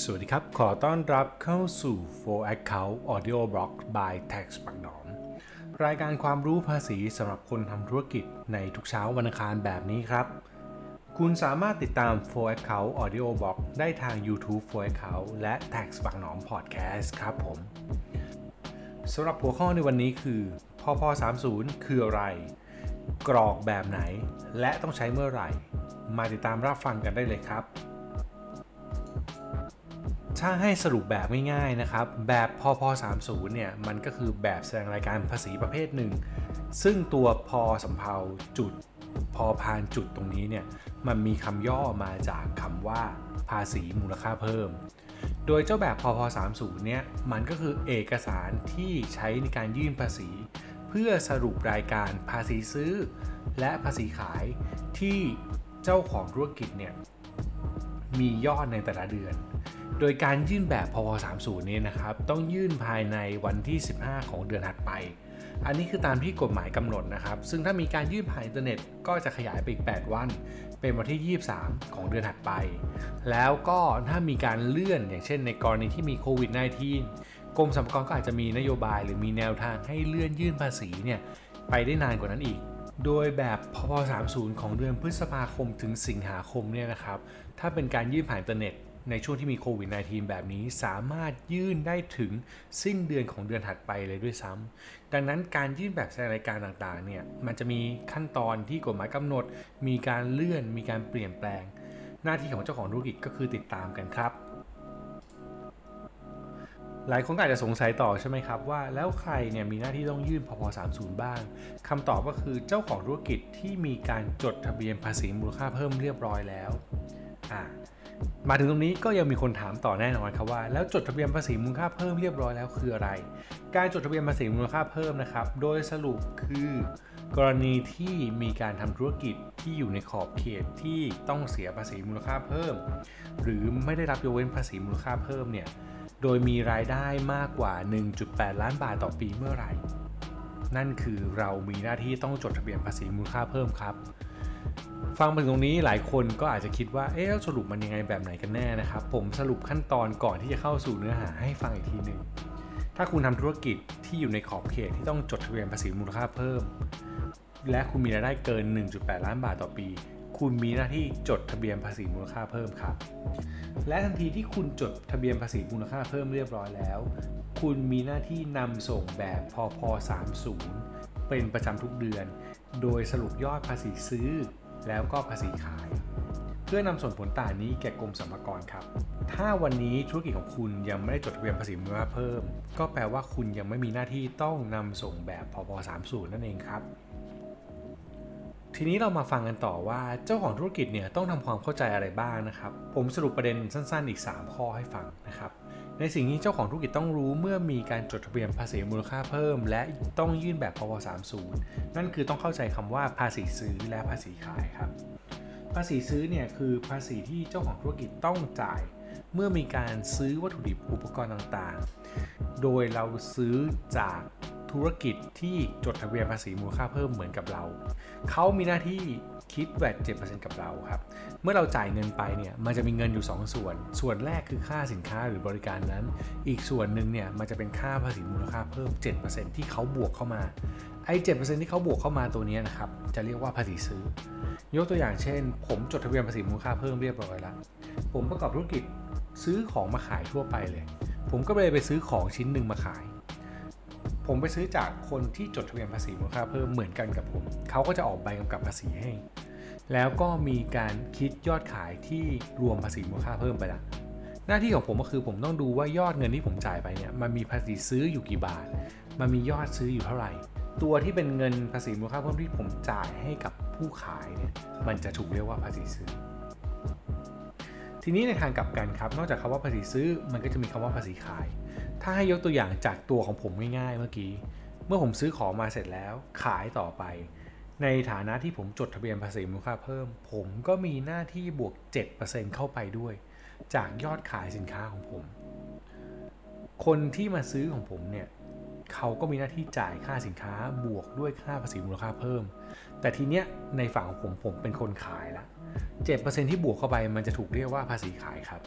สวัสดีครับ ขอต้อนรับเข้าสู่4 Account Audio Blog by Tax ปักหนอม รายการความรู้ภาษีสำหรับคนทำธุรกิจในทุกเช้าวันอังคารแบบนี้ครับ คุณสามารถติดตาม4 Account Audio Blog ได้ทาง YouTube 4 Account และ Tax ปักหนอม Podcast ครับผมสำหรับหัวข้อในวันนี้คือพพ30 คืออะไร กรอกแบบไหน และต้องใช้เมื่อไหร่ มาติดตามรับฟังกันได้เลยครับ ถ้าให้สรุปแบบง่ายๆนะครับ แบบพพ30เนี่ยมันก็คือแบบแสดงรายการภาษีประเภทหนึ่ง ซึ่งตัวพสำเภาจุดพอพานจุดตรงนี้เนี่ยมันมีคำย่อมาจากคำว่าภาษีมูลค่าเพิ่ม โดยเจ้าแบบพพ30เนี่ยมันก็คือเอกสารที่ใช้ในการยื่นภาษี เพื่อสรุปรายการภาษีซื้อ และภาษีขายที่เจ้าของธุรกิจเนี่ยมียอดในแต่ละเดือน โดยการยื่นแบบพพ30นี้นะครับต้องยื่นภายในวันที่ 15 ของเดือนถัดไป อันนี้คือตามที่กฎหมายกำหนดนะครับ ซึ่งถ้ามีการยื่นผ่านอินเทอร์เน็ตก็จะขยายไปอีก 8 วัน เป็นวันที่ 23 ของเดือนถัดไป แล้วก็ถ้ามีการเลื่อนอย่างเช่นในกรณีที่มีโควิด -19 กรมสรรพากรก็อาจจะมีนโยบายหรือมีแนวทางให้เลื่อนยื่นภาษีเนี่ยไปได้นานกว่านั้นอีกโดยแบบพพ30 ของเดือนพฤษภาคมถึงสิงหาคมเนี่ยนะครับ ถ้าเป็นการยื่นผ่านอินเทอร์เน็ต ในช่วงที่มีโควิด -19 แบบนี้สามารถยื่นได้ถึงสิ้นเดือนของเดือนถัดไปเลยด้วยซ้ำดังนั้นการยื่นแบบแสดงรายการต่างๆเนี่ยมันจะมีขั้นตอนที่กฎหมายกำหนด มีการเลื่อน มีการเปลี่ยนแปลง หน้าที่ของเจ้าของธุรกิจก็คือติดตามกันครับหลายคนอาจจะสงสัยต่อใช่ไหมครับว่าแล้วใครเนี่ยมีหน้าที่ต้องยื่นพพ30 บ้างคำตอบก็คือเจ้าของธุรกิจที่มีการจดทะเบียนภาษีมูลค่าเพิ่มเรียบร้อยแล้วอ่า มาถึงตรงนี้ก็ยังมีคนถามต่อแน่นอนครับว่า แล้วจดทะเบียนภาษีมูลค่าเพิ่มเรียบร้อยแล้วคืออะไร การจดทะเบียนภาษีมูลค่าเพิ่มนะครับ โดยสรุปคือกรณีที่มีการทำธุรกิจที่อยู่ในขอบเขตที่ต้องเสียภาษีมูลค่าเพิ่ม หรือไม่ได้รับยกเว้นภาษีมูลค่าเพิ่มเนี่ยโดยมีรายได้มากกว่า 1.8 ล้านบาทต่อปีเมื่อไหร่ นั่นคือเรามีหน้าที่ต้องจดทะเบียนภาษีมูลค่าเพิ่มครับ ฟังมาถึงตรงนี้หลายคนก็อาจจะคิดว่า เอ๊ะสรุปมันยังไงแบบไหนกันแน่นะครับ ผมสรุปขั้นตอนก่อนที่จะเข้าสู่เนื้อหาให้ฟังอีกทีหนึ่ง ถ้าคุณทำธุรกิจที่อยู่ในขอบเขตที่ต้องจดทะเบียนภาษีมูลค่าเพิ่ม และคุณมีรายได้เกิน 1.8 ล้านบาทต่อปี คุณมีหน้าที่จดทะเบียนภาษีมูลค่าเพิ่มครับ และทันทีที่คุณจดทะเบียนภาษีมูลค่าเพิ่มเรียบร้อยแล้ว คุณมีหน้าที่นำส่งแบบพพ30 เป็นประจำทุกเดือน โดยสรุปยอดภาษีซื้อ แล้วก็ภาษีขาย เพื่อนำส่งผลต่างนี้แก่กรมสรรพากรครับ ถ้าวันนี้ธุรกิจของคุณยังไม่ได้จดทะเบียนภาษีมูลค่าเพิ่ม ก็แปลว่าคุณยังไม่มีหน้าที่ต้องนำส่งแบบพพ30นั่นเองครับทีนี้เรามาฟังกันต่อว่าเจ้าของธุรกิจเนี่ยต้องทำความเข้าใจอะไรบ้างนะครับ ผมสรุปประเด็นสั้นๆอีก 3 ข้อให้ฟังนะครับ ในสิ่งที่เจ้าของธุรกิจต้องรู้เมื่อมีการจดทะเบียนภาษีมูลค่าเพิ่ม และต้องยื่นแบบพว30 นั่นคือต้องเข้าใจคำว่าภาษีซื้อและภาษีขายครับ ภาษีซื้อเนี่ยคือภาษีที่เจ้าของธุรกิจต้องจ่าย เมื่อมีการซื้อวัตถุดิบอุปกรณ์ต่างๆ โดยเราซื้อจากธุรกิจที่จดทะเบียนภาษีมูลค่าเพิ่มเหมือนกับเรา เขามีหน้าที่คิดแวด7%กับเราครับ เมื่อเราจ่ายเงินไปเนี่ยมันจะมีเงินอยู่ 2 ส่วน ส่วนแรกคือค่าสินค้าหรือบริการนั้น อีกส่วนหนึ่งเนี่ยมันจะเป็นค่าภาษีมูลค่าเพิ่ม 7%ที่เขาบวกเข้ามาไอ้7%ที่เขาบวกเข้ามาตัวนี้นะครับจะเรียกว่าภาษีซื้อ ยกตัวอย่างเช่น ผมจดทะเบียนภาษีมูลค่าเพิ่มเรียบร้อยแล้วผมประกอบธุรกิจซื้อของมาขายทั่วไปเลย ผมก็เลยไปซื้อของชิ้นหนึ่งมาขายผมไปซื้อจากคนที่จดทะเบียนภาษีมูลค่าเพิ่มเหมือนกันกับผม เขาก็จะออกใบกำกับภาษีให้ แล้วก็มีการคิดยอดขายที่รวมภาษีมูลค่าเพิ่มไปละหน้าที่ของผมก็คือผมต้องดูว่ายอดเงินที่ผมจ่ายไปเนี่ยมันมีภาษีซื้ออยู่กี่บาท มันมียอดซื้ออยู่เท่าไหร่ ตัวที่เป็นเงินภาษีมูลค่าเพิ่มที่ผมจ่ายให้กับผู้ขายเนี่ยมันจะถูกเรียกว่าภาษีซื้อ ทีนี้ในทางกลับกันครับ นอกจากคำว่าภาษีซื้อมันก็จะมีคำว่าภาษีขาย ถ้าให้ยกตัวอย่างจากตัวของผมง่ายๆเมื่อกี้ เมื่อผมซื้อของมาเสร็จแล้วขายต่อไป ในฐานะที่ผมจดทะเบียนภาษีมูลค่าเพิ่ม ผมก็มีหน้าที่บวก 7%เข้าไปด้วย จากยอดขายสินค้าของผม คนที่มาซื้อของผมเนี่ยเขาก็มีหน้าที่จ่ายค่าสินค้าบวกด้วยค่าภาษีมูลค่าเพิ่ม แต่ทีเนี้ยในฝั่งของผมผมเป็นคนขายละ7%ที่บวกเข้าไปมันจะถูกเรียกว่าภาษีขายครับ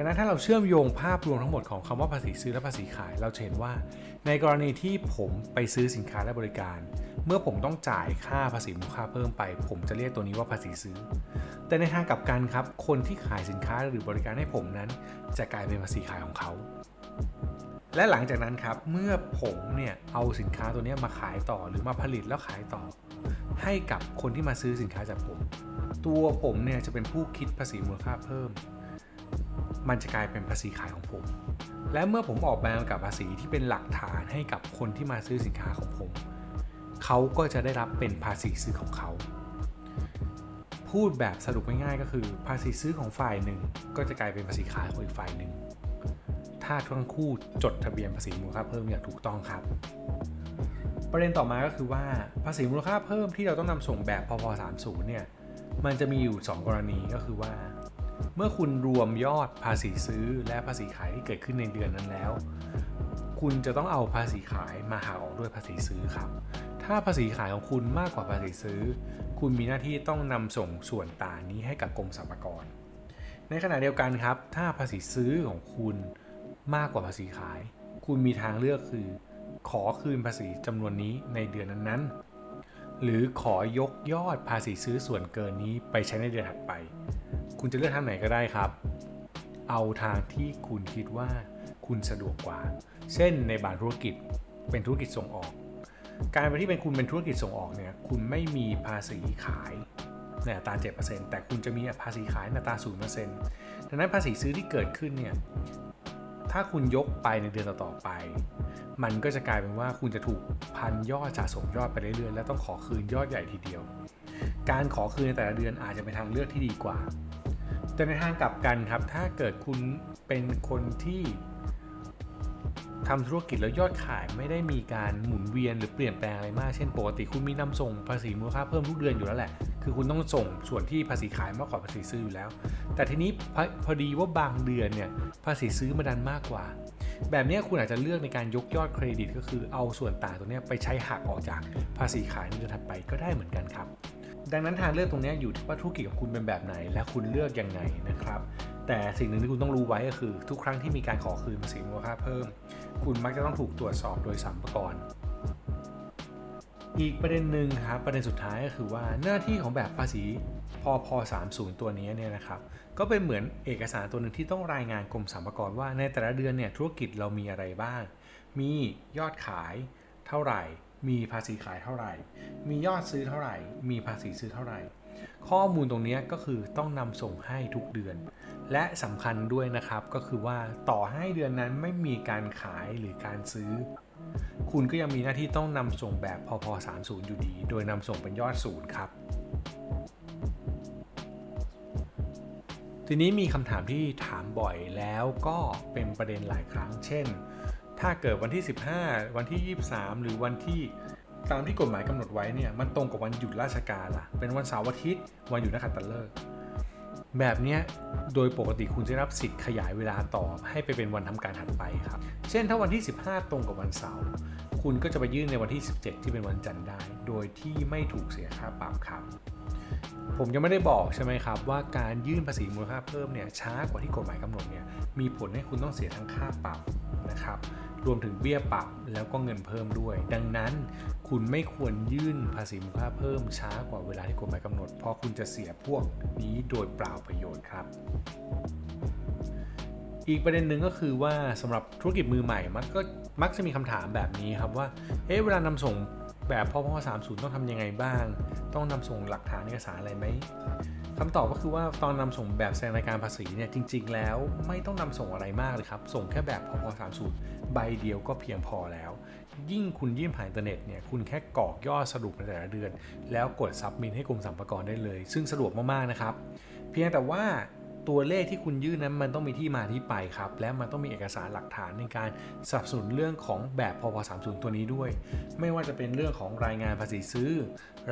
ดังนั้นถ้าเราเชื่อมโยงภาพรวมทั้งหมดของคำว่าภาษีซื้อและภาษีขาย เราจะเห็นว่า ในกรณีที่ผมไปซื้อสินค้าและบริการ เมื่อผมต้องจ่ายค่าภาษีมูลค่าเพิ่มไป ผมจะเรียกตัวนี้ว่าภาษีซื้อ แต่ในทางกลับกันครับ คนที่ขายสินค้าหรือบริการให้ผมนั้น จะกลายเป็นภาษีขายของเขา และหลังจากนั้นครับเมื่อผมเนี่ยเอาสินค้าตัวนี้มาขายต่อหรือมาผลิตแล้วขายต่อ ให้กับคนที่มาซื้อสินค้าจากผม ตัวผมเนี่ยจะเป็นผู้คิดภาษีมูลค่าเพิ่ม มันจะกลายเป็นภาษีขายของผม และเมื่อผมออกแบบกับภาษีที่เป็นหลักฐานให้กับคนที่มาซื้อสินค้าของผม เขาก็จะได้รับเป็นภาษีซื้อของเขา พูดแบบสรุปง่ายๆก็คือ ภาษีซื้อของฝ่ายหนึ่ง ก็จะกลายเป็นภาษีขายของอีกฝ่ายหนึ่ง ถ้าทั้งคู่จดทะเบียนภาษีมูลค่าเพิ่มอย่างถูกต้องครับ ประเด็นต่อมาก็คือว่าภาษีมูลค่าเพิ่มที่เราต้องนำส่งแบบพพ30เนี่ยมันจะมีอยู่ 2 กรณีก็คือว่า เมื่อคุณรวมยอดภาษีซื้อและภาษีขายที่เกิดขึ้นในเดือนนั้นแล้ว คุณจะต้องเอาภาษีขายมาหักออกด้วยภาษีซื้อครับ ถ้าภาษีขายของคุณมากกว่าภาษีซื้อ คุณมีหน้าที่ต้องนำส่งส่วนต่างนี้ให้กับกรมสรรพากร ในขณะเดียวกันครับ ถ้าภาษีซื้อของคุณมากกว่าภาษีขาย คุณมีทางเลือกคือ ขอคืนภาษีจำนวนนี้ในเดือนนั้นๆหรือขอยกยอดภาษีซื้อส่วนเกินนี้ไปใช้ในเดือนถัดไป คุณจะเลือกทางไหนก็ได้ครับ เอาทางที่คุณคิดว่าคุณสะดวกกว่า เช่นในบางธุรกิจเป็นธุรกิจส่งออก การไปที่เป็นคุณเป็นธุรกิจส่งออกเนี่ย คุณไม่มีภาษีขายในอัตรา7%แต่คุณจะมีภาษีขายในอัตรา0%ดังนั้นภาษีซื้อที่เกิดขึ้นเนี่ย ถ้าคุณยกไปในเดือนต่อๆไป มันก็จะกลายเป็นว่าคุณจะถูกพันยอดสะสมยอดไปเรื่อยๆ และต้องขอคืนยอดใหญ่ทีเดียว การขอคืนในแต่ละเดือนอาจจะเป็นทางเลือกที่ดีกว่า แต่ในทางกลับกันครับ ถ้าเกิดคุณเป็นคนที่ทำธุรกิจแล้วยอดขายไม่ได้มีการหมุนเวียนหรือเปลี่ยนแปลงอะไรมาก เช่นปกติคุณมีนำส่งภาษีมูลค่าเพิ่มทุกเดือนอยู่แล้วแหละ คือคุณต้องส่งส่วนที่ภาษีขายมากกว่าภาษีซื้ออยู่แล้ว แต่ทีนี้พอพอดีว่าบางเดือนเนี่ยภาษีซื้อมาดันมากกว่า แบบนี้คุณอาจจะเลือกในการยกยอดเครดิต ก็คือเอาส่วนต่างตรงนี้ไปใช้หักออกจากภาษีขายในเดือนถัดไปก็ได้เหมือนกันครับ ดังนั้นทางเลือกตรงนี้อยู่ที่ว่าธุรกิจของคุณเป็นแบบไหน และคุณเลือกยังไงนะครับ แต่สิ่งหนึ่งที่คุณต้องรู้ไว้ก็คือ ทุกครั้งที่มีการขอคืนภาษีมูลค่าเพิ่ม คุณมักจะต้องถูกตรวจสอบโดยสัมภากรอีกประเด็นหนึ่งครับประเด็นสุดท้ายก็คือว่าหน้าที่ของแบบภาษีพพ30 ตัวนี้เนี่ยนะครับก็เป็นเหมือนเอกสารตัวหนึ่งที่ต้องรายงานกรมสรรพากรว่าในแต่ละเดือนเนี่ยธุรกิจเรามีอะไรบ้าง มียอดขายเท่าไหร่ มีภาษีขายเท่าไหร่ มียอดซื้อเท่าไหร่ มีภาษีซื้อเท่าไหร่ ข้อมูลตรงนี้ก็คือต้องนำส่งให้ทุกเดือน และสำคัญด้วยนะครับก็คือว่าต่อให้เดือนนั้นไม่มีการขายหรือการซื้อ คุณก็ยังมีหน้าที่ต้องนำส่งแบบพพ30 อยู่ดี โดยนำส่งเป็นยอดศูนย์ครับทีนี้มีคำถามที่ถามบ่อยแล้วก็เป็นประเด็นหลายครั้ง เช่น ถ้าเกิดวันที่ 15 วันที่ 23 หรือวันที่ตามที่กฎหมายกำหนดไว้เนี่ยมันตรงกับวันหยุดราชการล่ะ เป็นวันเสาร์อาทิตย์ วันหยุดนักขัตฤกษ์แบบนี้โดยปกติคุณจะรับสิทธิ์ขยายเวลาต่อให้ไปเป็นวันทำการถัดไปครับ เช่นถ้าวันที่ 15 ตรงกับวันเสาร์คุณก็จะไปยื่นในวันที่ 17 ที่เป็นวันจันทร์ได้ โดยที่ไม่ถูกเสียค่าปรับครับ ผมยังไม่ได้บอกใช่ไหมครับว่าการยื่นภาษีมูลค่าเพิ่มเนี่ยช้ากว่าที่กฎหมายกำหนดเนี่ยมีผลให้คุณต้องเสียทั้งค่าปรับนะครับ รวมถึงเบี้ยปรับแล้วก็เงินเพิ่มด้วย ดังนั้นคุณไม่ควรยื่นภาษีมูลค่าเพิ่มช้ากว่าเวลาที่กฎหมายกำหนด เพราะคุณจะเสียพวกนี้โดยเปล่าประโยชน์ครับอีกประเด็นหนึ่งก็คือว่าสำหรับธุรกิจมือใหม่มันก็มักจะมีคำถามแบบนี้ครับว่า เอ๊ะเวลานำส่งแบบพพ30ต้องทำยังไงบ้าง ต้องนำส่งหลักฐานเอกสารอะไรไหม คำตอบก็คือว่าตอนนำส่งแบบแสดงรายการภาษีเนี่ยจริง ๆ แล้วไม่ต้องนำส่งอะไรมากเลยครับ ส่งแค่แบบพพ30ใบเดียวก็เพียงพอแล้ว ยิ่งคุณยื่นผ่านอินเทอร์เน็ตเนี่ยคุณแค่กรอกยอดสรุปในแต่ละเดือน แล้วกด submit ให้กรมสรรพากรได้เลย ซึ่งสะดวกมากๆนะครับ เพียงแต่ว่า ตัวเลขที่คุณยื่นนั้นมันต้องมีที่มาที่ไปครับ และมันต้องมีเอกสารหลักฐานในการสนับสนุนเรื่องของแบบพพ30 ตัวนี้ด้วย ไม่ว่าจะเป็นเรื่องของรายงานภาษีซื้อ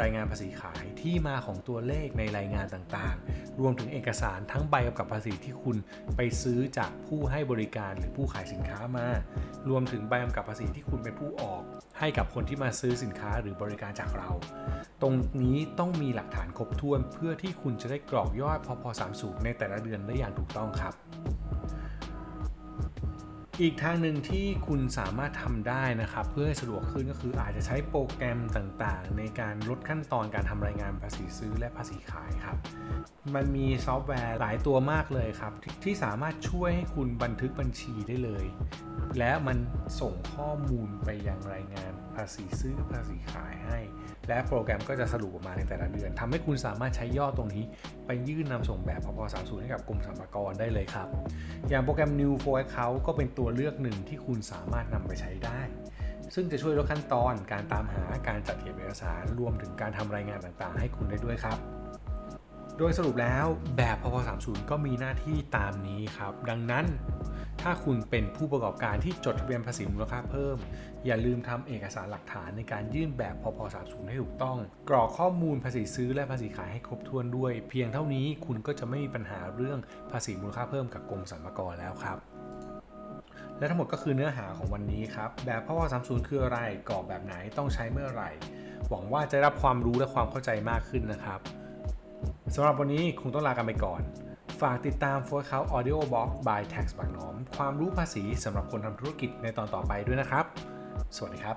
รายงานภาษีขายที่มาของตัวเลขในรายงานต่างๆ รวมถึงเอกสารทั้งใบกำกับภาษีที่คุณไปซื้อจากผู้ให้บริการหรือผู้ขายสินค้ามา รวมถึงใบกำกับภาษีที่คุณเป็นผู้ออก ให้กับคนที่มาซื้อสินค้าหรือบริการจากเรา ตรงนี้ต้องมีหลักฐานครบถ้วนเพื่อที่คุณจะได้กรอกยอดพพ30 ในแต่ละเดือนได้อย่างถูกต้องครับ อีกทางหนึ่งที่คุณสามารถทำได้นะครับ เพื่อให้สะดวกขึ้นก็คืออาจจะใช้โปรแกรมต่างๆ ในการลดขั้นตอนการทำรายงานภาษีซื้อและภาษีขายครับ มันมีซอฟต์แวร์หลายตัวมากเลยครับที่สามารถช่วยให้คุณบันทึกบัญชีได้เลย และมันส่งข้อมูลไปยังรายงานภาษีซื้อภาษีขายให้ และโปรแกรมก็จะสรุปออกมาในแต่ละเดือนทำให้คุณสามารถใช้ยอดตรงนี้ ไปยื่นนำส่งแบบพพ30ให้กับกรมสรรพากรได้เลยครับ อย่างโปรแกรม New for Account ก็เป็นตัววเลือกหนึ่งที่คุณสามารถนำไปใช้ได้ ซึ่งจะช่วยลดขั้นตอนการตามหาการจัดเก็บเอกสารรวมถึงการทำรายงานต่างๆ ให้คุณได้ด้วยครับโดยสรุปแล้วแบบพพ30 ก็มีหน้าที่ตามนี้ครับ ดังนั้น ถ้าคุณเป็นผู้ประกอบการที่จดทะเบียนภาษีมูลค่าเพิ่ม อย่าลืมทำเอกสารหลักฐานในการยื่นแบบพพ30 ให้ถูกต้อง กรอกข้อมูลภาษีซื้อและภาษีขายให้ครบถ้วนด้วย เพียงเท่านี้คุณก็จะไม่มีปัญหาเรื่องภาษีมูลค่าเพิ่มกับกรมสรรพากรแล้วครับ และทั้งหมดก็คือเนื้อหาของวันนี้ครับ แบบพพ30 คืออะไรกรอบแบบไหนต้องใช้เมื่อไหร่ หวังว่าจะรับความรู้และความเข้าใจมากขึ้นนะครับสำหรับวันนี้คงต้องลากันไปก่อน ฝากติดตาม f o r c o u t Audio Box by Tax บางหนอม ความรู้ภาษีสำหรับคนทำธุรกิจในตอนต่อไปด้วยนะครับ สวัสดีครับ